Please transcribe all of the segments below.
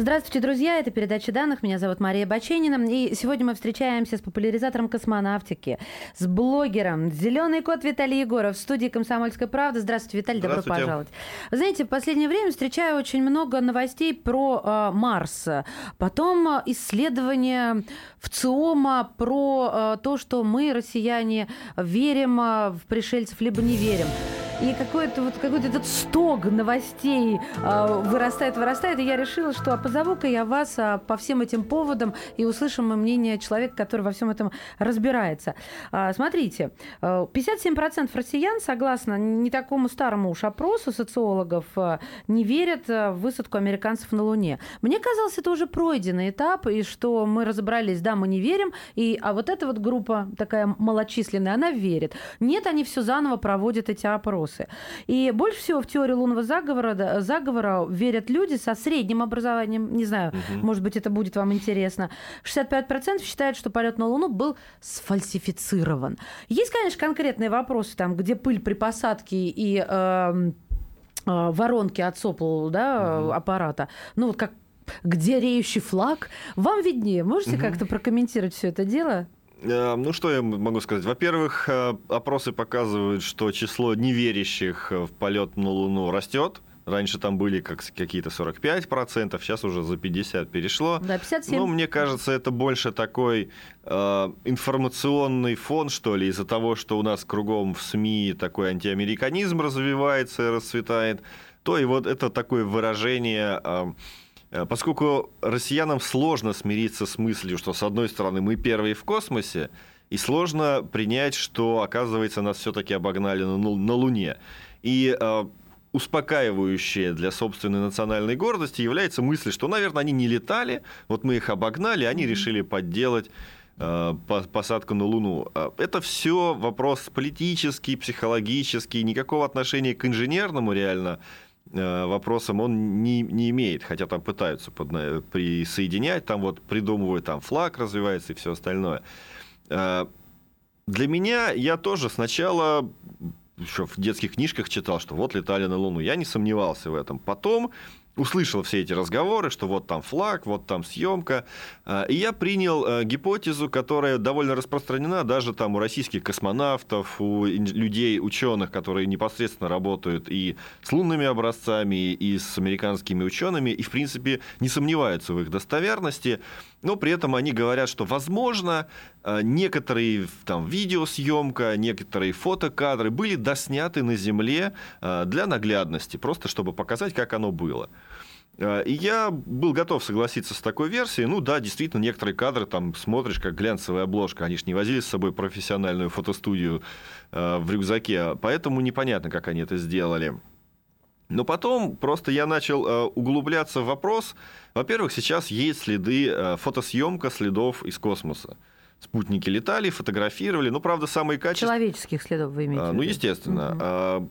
Здравствуйте, друзья. Это передача данных. Меня зовут Мария Баченина. И сегодня мы встречаемся с популяризатором космонавтики, с блогером «Зеленый кот» Виталий Егоров в студии «Комсомольская правда». Здравствуйте, Виталий, добро пожаловать. Вы знаете, в последнее время встречаю очень много новостей про э, Марс. Потом исследования в ЦИОМа про э, то, что мы, россияне, верим в пришельцев, либо не верим и какой-то вот какой-то этот стог новостей э, вырастает, вырастает, и я решила, что а позову-ка я вас а, по всем этим поводам и услышим мнение человека, который во всем этом разбирается. А, смотрите, 57% россиян, согласно не такому старому уж опросу социологов, не верят в высадку американцев на Луне. Мне казалось, это уже пройденный этап, и что мы разобрались, да, мы не верим, и, а вот эта вот группа такая малочисленная, она верит. Нет, они все заново проводят эти опросы вопросы. И больше всего в теорию лунного заговора, заговора верят люди со средним образованием. Не знаю, угу. может быть, это будет вам интересно. 65% считают, что полет на Луну был сфальсифицирован. Есть, конечно, конкретные вопросы, там, где пыль при посадке и э, воронки от сопла да, угу. аппарата. Ну, вот как где реющий флаг? Вам виднее. Можете угу. как-то прокомментировать все это дело? Э, ну, что я могу сказать? Во-первых, э, опросы показывают, что число неверящих в полет на Луну растет. Раньше там были как, какие-то 45%, сейчас уже за 50 перешло. Да, 57. Ну, мне кажется, это больше такой э, информационный фон, что ли, из-за того, что у нас кругом в СМИ такой антиамериканизм развивается и расцветает, то и вот это такое выражение... Э, Э, поскольку россиянам сложно смириться с мыслью, что, с одной стороны, мы первые в космосе, и сложно принять, что, оказывается, нас все-таки обогнали на, на Луне. И э, успокаивающее для собственной национальной гордости является мысль, что, наверное, они не летали, вот мы их обогнали, они решили подделать э, посадку на Луну. Э, это все вопрос политический, психологический, никакого отношения к инженерному реально Э, вопросом он не, не имеет, хотя там пытаются под, присоединять, там вот придумывают, там флаг развивается и все остальное. Э, для меня я тоже сначала еще в детских книжках читал, что вот летали на Луну. Я не сомневался в этом. Потом услышал все эти разговоры, что вот там флаг, вот там съемка. А, и я принял э, гипотезу, которая довольно распространена даже там у российских космонавтов, у людей, ученых, которые непосредственно работают и с лунными образцами, и с американскими учеными, и, в принципе, не сомневаются в их достоверности, но при этом они говорят, что, возможно, э, некоторые там, видеосъемка, некоторые фотокадры были досняты на Земле э, для наглядности, просто чтобы показать, как оно было. Э, и я был готов согласиться с такой версией. Ну да, действительно, некоторые кадры там смотришь, как глянцевая обложка. Они же не возили с собой профессиональную фотостудию э, в рюкзаке, поэтому непонятно, как они это сделали. Но потом просто я начал э, углубляться в вопрос. Во-первых, сейчас есть следы, фотосъемка следов из космоса. Спутники летали, фотографировали. Ну, правда, самые качественные... Человеческих следов вы имеете ну, виду? Ну, естественно. Угу.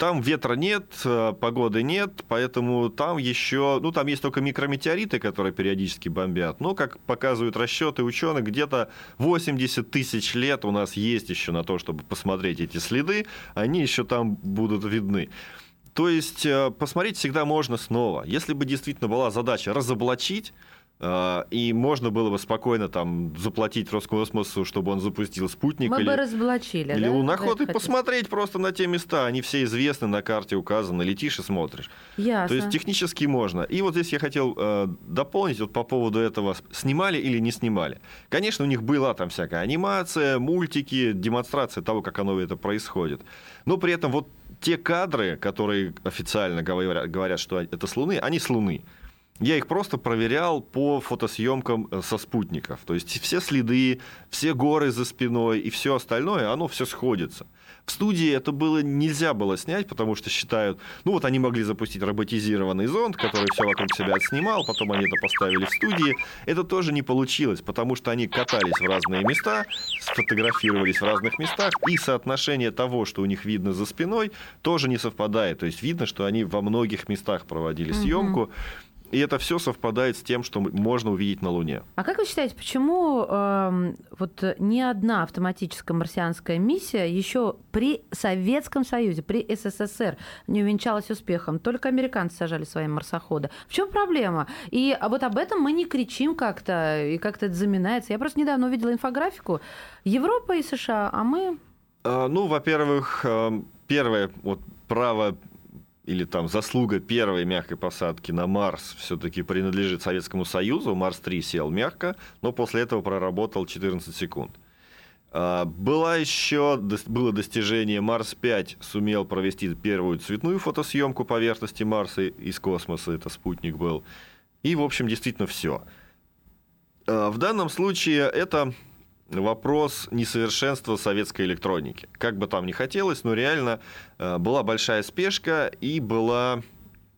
Там ветра нет, э, погоды нет, поэтому там еще, ну там есть только микрометеориты, которые периодически бомбят. Но, как показывают расчеты ученых, где-то 80 тысяч лет у нас есть еще на то, чтобы посмотреть эти следы, они еще там будут видны. То есть э, посмотреть всегда можно снова. Если бы действительно была задача разоблачить, и можно было бы спокойно там заплатить Роскосмосу, чтобы он запустил спутник. Мы или, бы разоблачили, Или да? луноход, и посмотреть просто на те места. Они все известны, на карте указаны. Летишь и смотришь. Ясно. То есть технически можно. И вот здесь я хотел э, дополнить вот по поводу этого, снимали или не снимали. Конечно, у них была там всякая анимация, мультики, демонстрация того, как оно это происходит. Но при этом вот те кадры, которые официально говорят, говорят что это с Луны, они с Луны. Я их просто проверял по фотосъемкам э, со спутников. То есть все следы, все горы за спиной и все остальное, оно все сходится. В студии это было нельзя было снять, потому что считают, ну вот они могли запустить роботизированный зонд, который все вокруг себя отснимал, потом они это поставили в студии. Это тоже не получилось, потому что они катались в разные места, сфотографировались в разных местах, и соотношение того, что у них видно за спиной, тоже не совпадает. То есть видно, что они во многих местах проводили съемку. И это все совпадает с тем, что можно увидеть на Луне. А как вы считаете, почему э, вот ни одна автоматическая марсианская миссия еще при Советском Союзе, при СССР не увенчалась успехом? Только американцы сажали свои марсоходы. В чем проблема? И вот об этом мы не кричим как-то, и как-то это заминается. Я просто недавно увидела инфографику Европа и США, а мы... А, ну, во-первых, э, первое вот право или там заслуга первой мягкой посадки на Марс все-таки принадлежит Советскому Союзу. Марс-3 сел мягко, но после этого проработал 14 секунд. А, была еще, было достижение Марс-5 сумел провести первую цветную фотосъемку поверхности Марса из космоса, это спутник был. И, в общем, действительно все. А, в данном случае это вопрос несовершенства советской электроники. Как бы там ни хотелось, но реально э, была большая спешка и была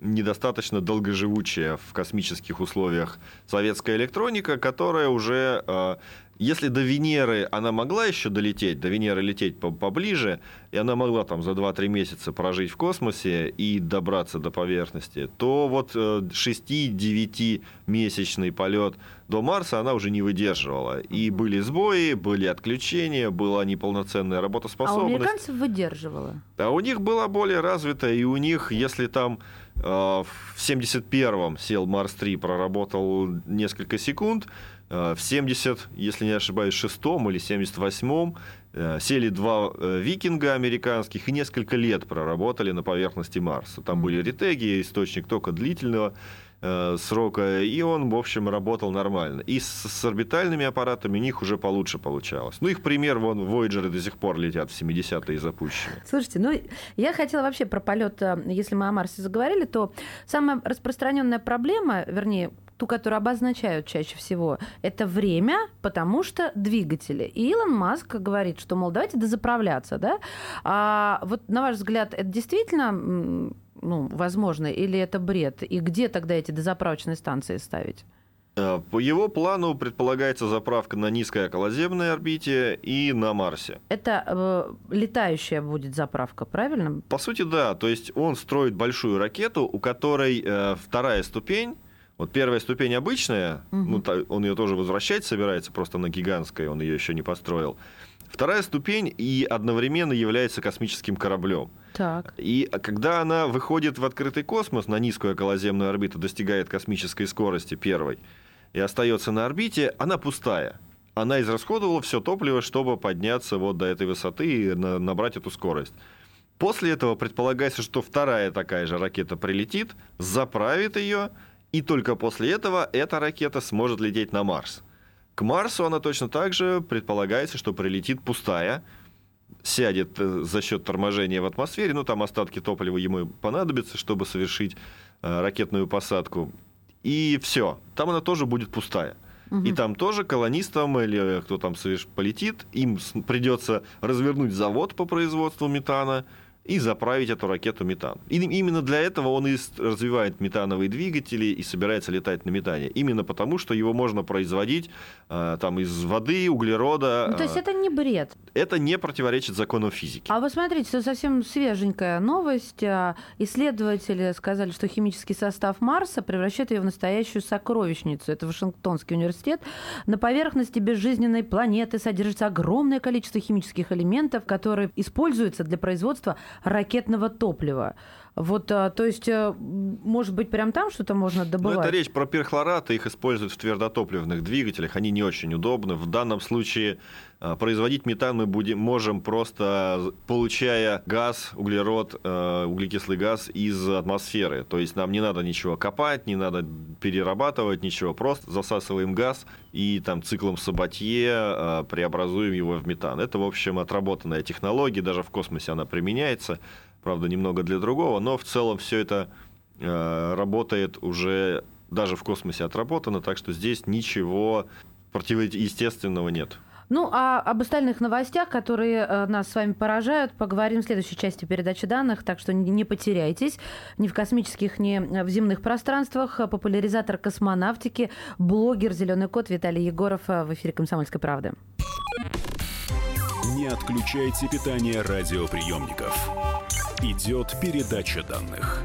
недостаточно долгоживучая в космических условиях советская электроника, которая уже э, если до Венеры она могла еще долететь, до Венеры лететь поближе, и она могла там за 2-3 месяца прожить в космосе и добраться до поверхности, то вот 6-9-месячный э, полет до Марса она уже не выдерживала. И были сбои, были отключения, была неполноценная работоспособность. А у американцев выдерживала? А у них была более развитая, и у них, если там э, в 71-м сел Марс-3, проработал несколько секунд, в 70, если не ошибаюсь, шестом или 78-м э, сели два э, викинга американских и несколько лет проработали на поверхности Марса. Там были ретеги, источник тока длительного срока, и он, в общем, работал нормально. И с, с орбитальными аппаратами у них уже получше получалось. Ну, их пример, вон, Voyager до сих пор летят в 70-е запущены. Слушайте, ну, я хотела вообще про полет, если мы о Марсе заговорили, то самая распространенная проблема, вернее, ту, которую обозначают чаще всего, это время, потому что двигатели. И Илон Маск говорит, что, мол, давайте дозаправляться, да? А вот на ваш взгляд, это действительно ну, возможно или это бред? И где тогда эти дозаправочные станции ставить? Э, по его плану предполагается заправка на низкой околоземной орбите и на Марсе. Это э, летающая будет заправка, правильно? По сути, да. То есть он строит большую ракету, у которой э, вторая ступень вот первая ступень обычная, угу. ну, он ее тоже возвращать собирается, просто на гигантской, он ее еще не построил. Вторая ступень и одновременно является космическим кораблем. Так. И когда она выходит в открытый космос на низкую околоземную орбиту, достигает космической скорости первой и остается на орбите, она пустая. Она израсходовала все топливо, чтобы подняться вот до этой высоты и набрать эту скорость. После этого предполагается, что вторая такая же ракета прилетит, заправит ее, и только после этого эта ракета сможет лететь на Марс. К Марсу она точно так же предполагается, что прилетит пустая, сядет э, за счет торможения в атмосфере, ну там остатки топлива ему понадобятся, чтобы совершить э, ракетную посадку. И все, там она тоже будет пустая. Угу. И там тоже колонистам или кто там полетит, им придется развернуть завод по производству метана, и заправить эту ракету метан. И именно для этого он и развивает метановые двигатели и собирается летать на метане. Именно потому, что его можно производить э, там, из воды, углерода. Ну, то есть э, это не бред? Это не противоречит закону физики. А вы смотрите, это совсем свеженькая новость. А, исследователи сказали, что химический состав Марса превращает ее в настоящую сокровищницу. Это Вашингтонский университет. На поверхности безжизненной планеты содержится огромное количество химических элементов, которые используются для производства ракетного топлива. Вот, а, то есть, э, может быть, прям там что-то можно добывать? Ну, это речь про перхлораты, их используют в твердотопливных двигателях, они не очень удобны. В данном случае а, производить метан мы будем, можем просто получая газ, углерод, э, углекислый газ из атмосферы. То есть нам не надо ничего копать, не надо перерабатывать ничего, просто засасываем газ и там циклом Сабатье э, преобразуем его в метан. Это, в общем, отработанная технология, даже в космосе она применяется правда, немного для другого, но в целом все это э, работает уже даже в космосе отработано, так что здесь ничего противоестественного нет. Ну, а об остальных новостях, которые э, нас с вами поражают, поговорим в следующей части передачи данных, так что не потеряйтесь ни в космических, ни в земных пространствах. Популяризатор космонавтики, блогер «Зеленый кот» Виталий Егоров э, в эфире «Комсомольской правды». Не отключайте питание радиоприемников идет передача данных.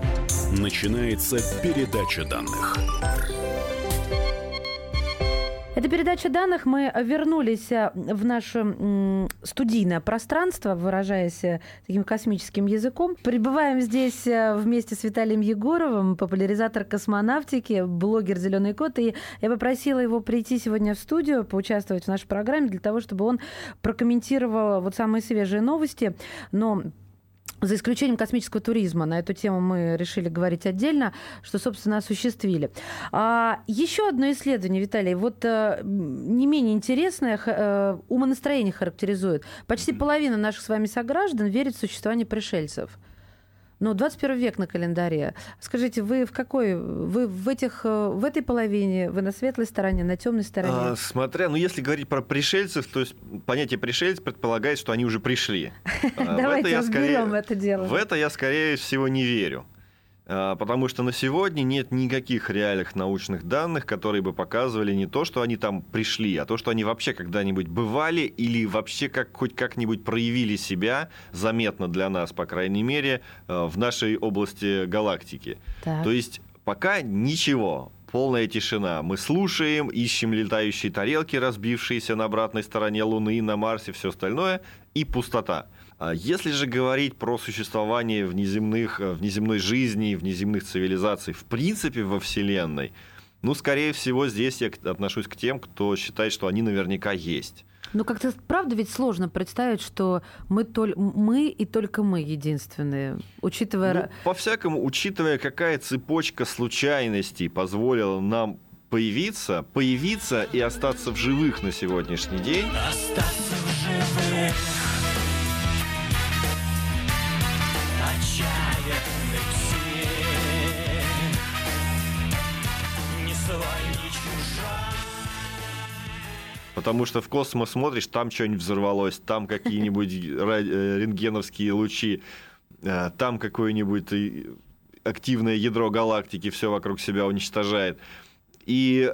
Начинается передача данных. Это передача данных. Мы вернулись э, в наше студийное пространство, выражаясь э, таким космическим языком. Прибываем здесь э, вместе с Виталием Егоровым, популяризатор космонавтики, блогер «Зеленый кот». И я попросила его прийти сегодня в студию, поучаствовать в нашей программе для того, чтобы он прокомментировал вот самые свежие новости. Но за исключением космического туризма, на эту тему мы решили говорить отдельно, что, собственно, осуществили. А, еще одно исследование, Виталий, вот а, не менее интересное, а, умонастроение характеризует. Почти половина наших с вами сограждан верит в существование пришельцев. Ну, 21 век на календаре. Скажите, вы в какой? Вы в, этих, э, в этой половине? Вы на светлой стороне, на темной стороне? А, смотря, ну если говорить про пришельцев, то есть понятие пришельц предполагает, что они уже пришли. А, Давайте разберем это дело. В это я, скорее всего, не верю. А, потому что на сегодня нет никаких реальных научных данных, которые бы показывали не то, что они там пришли, а то, что они вообще когда-нибудь бывали или вообще как, хоть как-нибудь проявили себя, заметно для нас, по крайней мере, а, в нашей области галактики. Так. То есть пока ничего, полная тишина. Мы слушаем, ищем летающие тарелки, разбившиеся на обратной стороне Луны, на Марсе, все остальное, и пустота. А если же говорить про существование внеземных, э, внеземной жизни, внеземных цивилизаций в принципе во Вселенной, ну, скорее всего, здесь я отношусь к тем, кто считает, что они наверняка есть. Ну, как-то правда ведь сложно представить, что мы, толь... мы и только мы единственные, учитывая... Ну, по-всякому, учитывая, какая цепочка случайностей позволила нам появиться, появиться и остаться в живых на сегодняшний день. Остаться в живых. Потому что в космос смотришь, там что-нибудь взорвалось, там какие-нибудь э, рентгеновские лучи, э, там какое-нибудь э, активное ядро галактики все вокруг себя уничтожает. И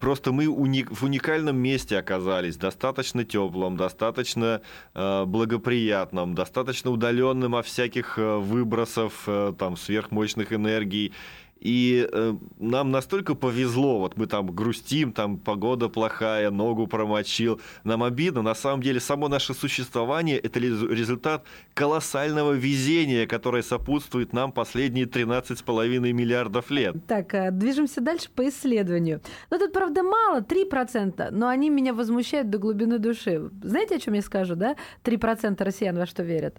просто мы в уникальном месте оказались, достаточно теплом, достаточно благоприятном, достаточно удаленным от всяких выбросов там, сверхмощных энергий. И э, нам настолько повезло, вот мы там грустим, там погода плохая, ногу промочил, нам обидно. На самом деле само наше существование – это результат колоссального везения, которое сопутствует нам последние 13,5 миллиардов лет. Так, э, движемся дальше по исследованию. Ну, тут, правда, мало, 3%, но они меня возмущают до глубины души. Знаете, о чем я скажу, да? 3% россиян во что верят?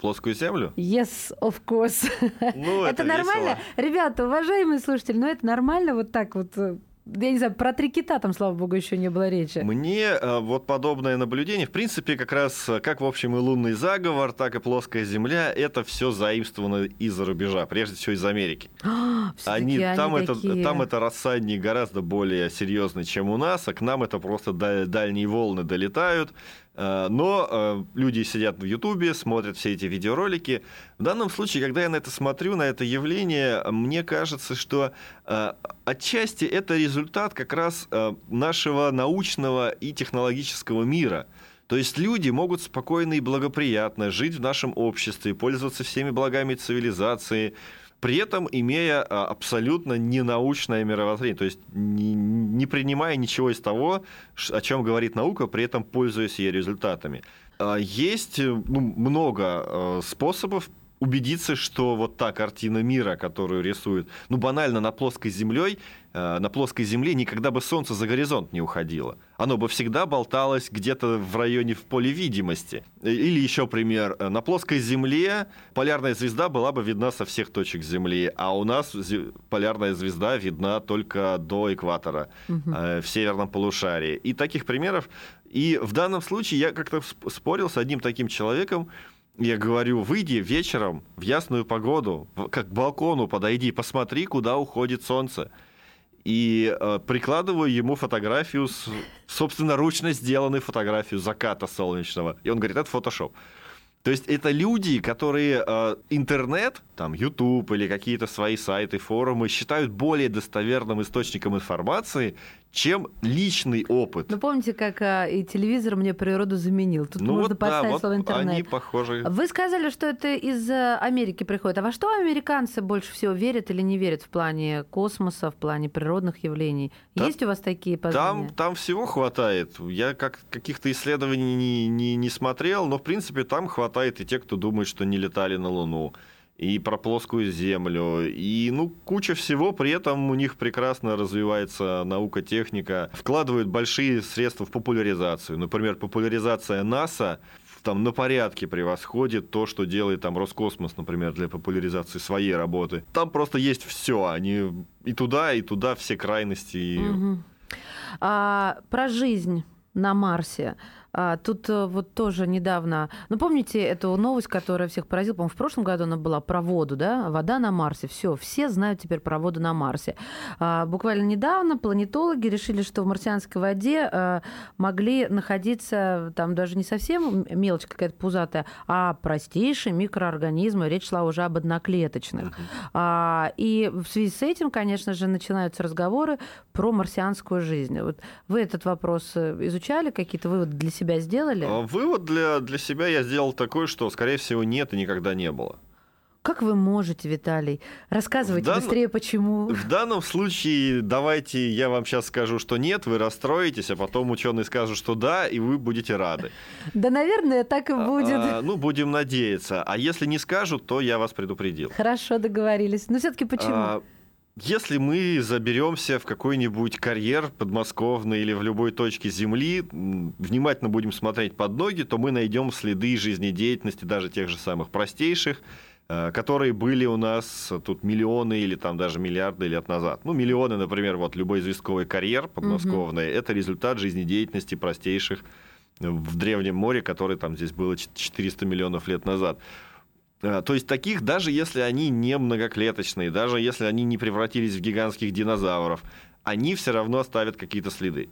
Плоскую землю? Yes, of course. Ну, это, это нормально? Ребята, уважаемые слушатели, ну это нормально вот так вот э, я не знаю, про три кита там, слава богу, еще не было речи. Мне э, вот подобное наблюдение, в принципе, как раз, э, как, в общем, и лунный заговор, так и плоская земля, это все заимствовано из-за рубежа, прежде всего из Америки. А, они, они там, такие. это, там это рассадник гораздо более серьезный, чем у нас, а к нам это просто дальние волны долетают. Э, но люди сидят в Ютубе, смотрят все эти видеоролики. В данном случае, когда я на это смотрю, на это явление, мне кажется, что отчасти это результат как раз нашего научного и технологического мира. То есть люди могут спокойно и благоприятно жить в нашем обществе, пользоваться всеми благами цивилизации, при этом имея а, абсолютно ненаучное мировоззрение, то есть не, принимая ничего из того, о чем говорит наука, при этом пользуясь ее результатами. А, есть ну, много способов убедиться, что вот та картина мира, которую рисуют, ну банально на плоской землей, э, на плоской земле никогда бы солнце за горизонт не уходило. Оно бы всегда болталось где-то в районе в поле видимости. Или еще пример. На плоской земле полярная звезда была бы видна со всех точек Земли, а у нас полярная звезда видна только до экватора угу. в северном полушарии. И таких примеров. И в данном случае я как-то спорил с одним таким человеком, я говорю, выйди вечером в ясную погоду, как к балкону подойди, посмотри, куда уходит солнце. и э, прикладываю ему фотографию, с, собственноручно сделанную фотографию заката солнечного. И он говорит, это фотошоп. То есть это люди, которые э, интернет, там YouTube или какие-то свои сайты, форумы считают более достоверным источником информации, чем личный опыт. Ну, помните, как а, и телевизор мне природу заменил? Тут ну можно вот, поставить да, вот слово интернет. Они похожи. Вы сказали, что это из э, Америки приходит. А во что американцы больше всего верят или не верят в плане космоса, в плане природных явлений? Да, Есть у вас такие познания? Там, там всего хватает. Я как, каких-то исследований не, не, не смотрел, но, в принципе, там хватает и те, кто думает, что не летали на Луну и про плоскую землю, и ну куча всего, при этом у них прекрасно развивается наука, техника, вкладывают большие средства в популяризацию. Например, популяризация НАСА там на порядке превосходит то, что делает там Роскосмос, например, для популяризации своей работы. Там просто есть все, они и туда, и туда все крайности. Угу. А, про жизнь на Марсе. А, тут э, вот тоже недавно, ну помните эту новость, которая всех поразила, по-моему, в прошлом году она была про воду, да, вода на Марсе, все, все знают теперь про воду на Марсе. А, буквально недавно планетологи решили, что в марсианской воде а, могли находиться там даже не совсем мелочь какая-то пузатая, а простейшие микроорганизмы, речь шла уже об одноклеточных. Uh-huh. И в связи с этим, конечно же, начинаются разговоры про марсианскую жизнь. Вот вы этот вопрос э, изучали, какие-то выводы для себя себя сделали? А, вывод для, для себя я сделал такой, что, скорее всего, нет и никогда не было. Как вы можете, Виталий? Рассказывайте дан... быстрее, почему. В данном случае давайте я вам сейчас скажу, что нет, вы расстроитесь, а потом ученые скажут, что да, и вы будете рады. Да, наверное, так и а, будет. А, а, ну, будем надеяться. А если не скажут, то я вас предупредил. Хорошо, договорились. Но все-таки почему? А, если мы заберемся в какой-нибудь карьер подмосковный или в любой точке Земли, внимательно будем смотреть под ноги, то мы найдем следы жизнедеятельности даже тех же самых простейших, э, которые были у нас тут миллионы или там даже миллиарды лет назад. Ну, миллионы, например, вот любой известковый карьер подмосковный, угу. это результат жизнедеятельности простейших в Древнем море, который там здесь было 400 миллионов лет назад. Э, то есть таких, даже если они не многоклеточные, даже если они не превратились в гигантских динозавров, они все равно оставят какие-то следы.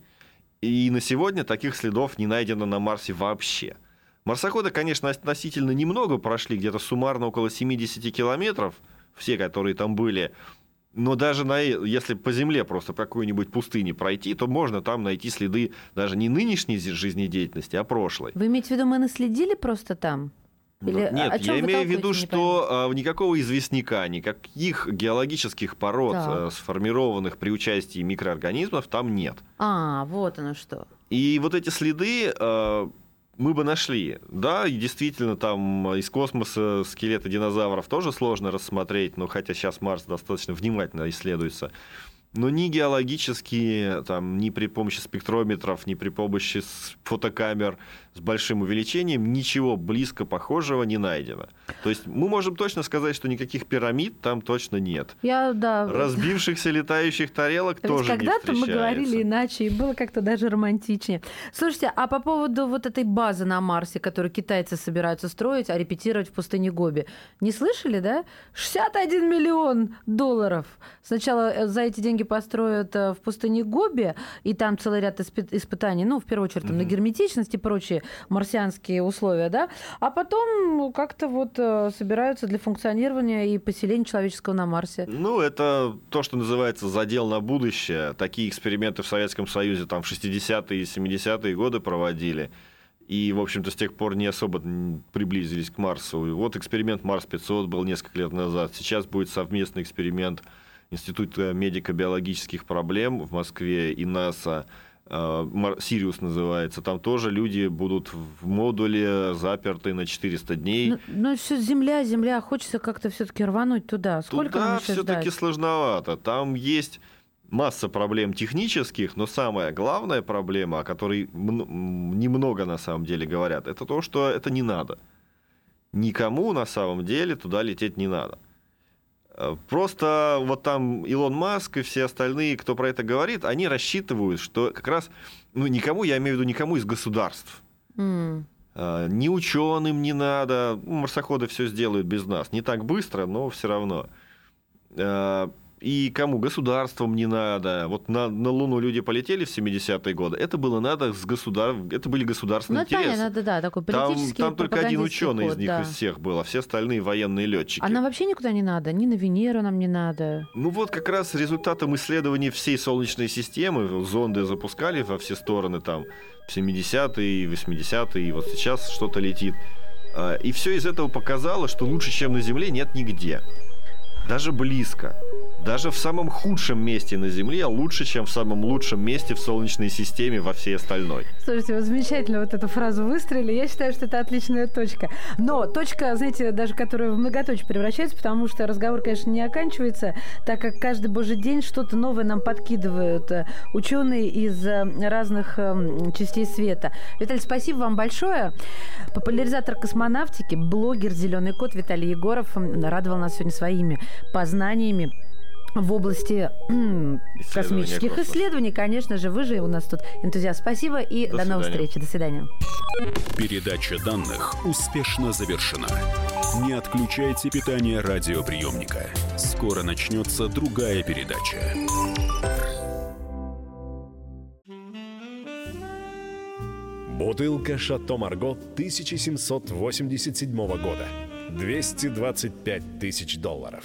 И на сегодня таких следов не найдено на Марсе вообще. Марсоходы, конечно, относительно немного прошли, где-то суммарно около 70 километров, все, которые там были. Но даже на, если по земле просто по какой-нибудь пустыне пройти, то можно там найти следы даже не нынешней жизнедеятельности, а прошлой. Вы имеете в виду, мы наследили просто там? Или Нет, я имею в виду, что а, никакого известняка, никаких геологических пород, да. А, сформированных при участии микроорганизмов, там нет. А, вот оно что. И вот эти следы а, мы бы нашли. Да, и действительно, там из космоса скелеты динозавров тоже сложно рассмотреть, но хотя сейчас Марс достаточно внимательно исследуется. Но ни геологические, там, ни при помощи спектрометров, ни при помощи фотокамер с большим увеличением ничего близко похожего не найдено. То есть мы можем точно сказать, что никаких пирамид там точно нет. Я, да. Разбившихся летающих тарелок Ведь тоже когда-то мы говорили иначе, и было как-то даже романтичнее. Слушайте, а по поводу вот этой базы на Марсе, которую китайцы собираются строить, а репетировать в пустыне Гоби, не слышали, да? 61 миллион долларов. Сначала э, за эти деньги построят э, в пустыне Гоби, и там целый ряд испытаний, ну, в первую очередь, там, угу. на герметичность и прочие марсианские условия, да, а потом как-то вот э, собираются для функционирования и поселения человеческого на Марсе. Ну, это то, что называется задел на будущее. Такие эксперименты в Советском Союзе там в 60-е и 70-е годы проводили. И, в общем-то, с тех пор не особо приблизились к Марсу. И вот эксперимент Марс-500 был несколько лет назад. Сейчас будет совместный эксперимент Института медико-биологических проблем в Москве и НАСА – Сириус называется, там тоже люди будут в модуле заперты на 400 дней. Ну, ну все Земля, Земля, хочется как-то все-таки рвануть туда. Сколько туда все-таки сложновато. Там есть масса проблем технических, но самая главная проблема, о которой немного на самом деле говорят, это то, что это не надо. Никому на самом деле туда лететь не надо. Просто вот там Илон Маск и все остальные, кто про это говорит, они рассчитывают, что как раз, ну, никому, я имею в виду никому из государств. Mm. Ни ученым не надо, марсоходы все сделают без нас. Не так быстро, но все равно. И кому? Государствам не надо. Вот на, на Луну люди полетели в 70-е годы. Это было надо с государ... Это были государственные ну, интересы. Понятно, да, да, такой там, политический там только один ученый ход, из них да. из всех был, а все остальные военные летчики. А нам вообще никуда не надо, ни на Венеру нам не надо. Ну вот как раз результатом исследований всей Солнечной системы зонды запускали во все стороны там в 70-е, 80-е, и вот сейчас что-то летит. А, И все из этого показало, что лучше, чем на Земле, нет нигде. Даже близко. Даже в самом худшем месте на Земле лучше, чем в самом лучшем месте в Солнечной системе во всей остальной. Слушайте, вы замечательно вот эту фразу выстрелили. Я считаю, что это отличная точка. Но точка, знаете, даже которая в многоточие превращается, потому что разговор, конечно, не оканчивается, так как каждый божий день что-то новое нам подкидывают э, ученые из э, разных э, частей света. Виталий, спасибо вам большое. Популяризатор космонавтики, блогер «Зеленый кот» Виталий Егоров радовал нас сегодня своими познаниями в области м, космических космоса. исследований. Конечно же, вы же у нас тут энтузиаст. Спасибо и До до, новых свидания. встреч. До свидания. Передача данных успешно завершена. Не отключайте питание радиоприемника. Скоро начнется другая передача. Бутылка «Шато Марго» 1787 года. 225 тысяч долларов.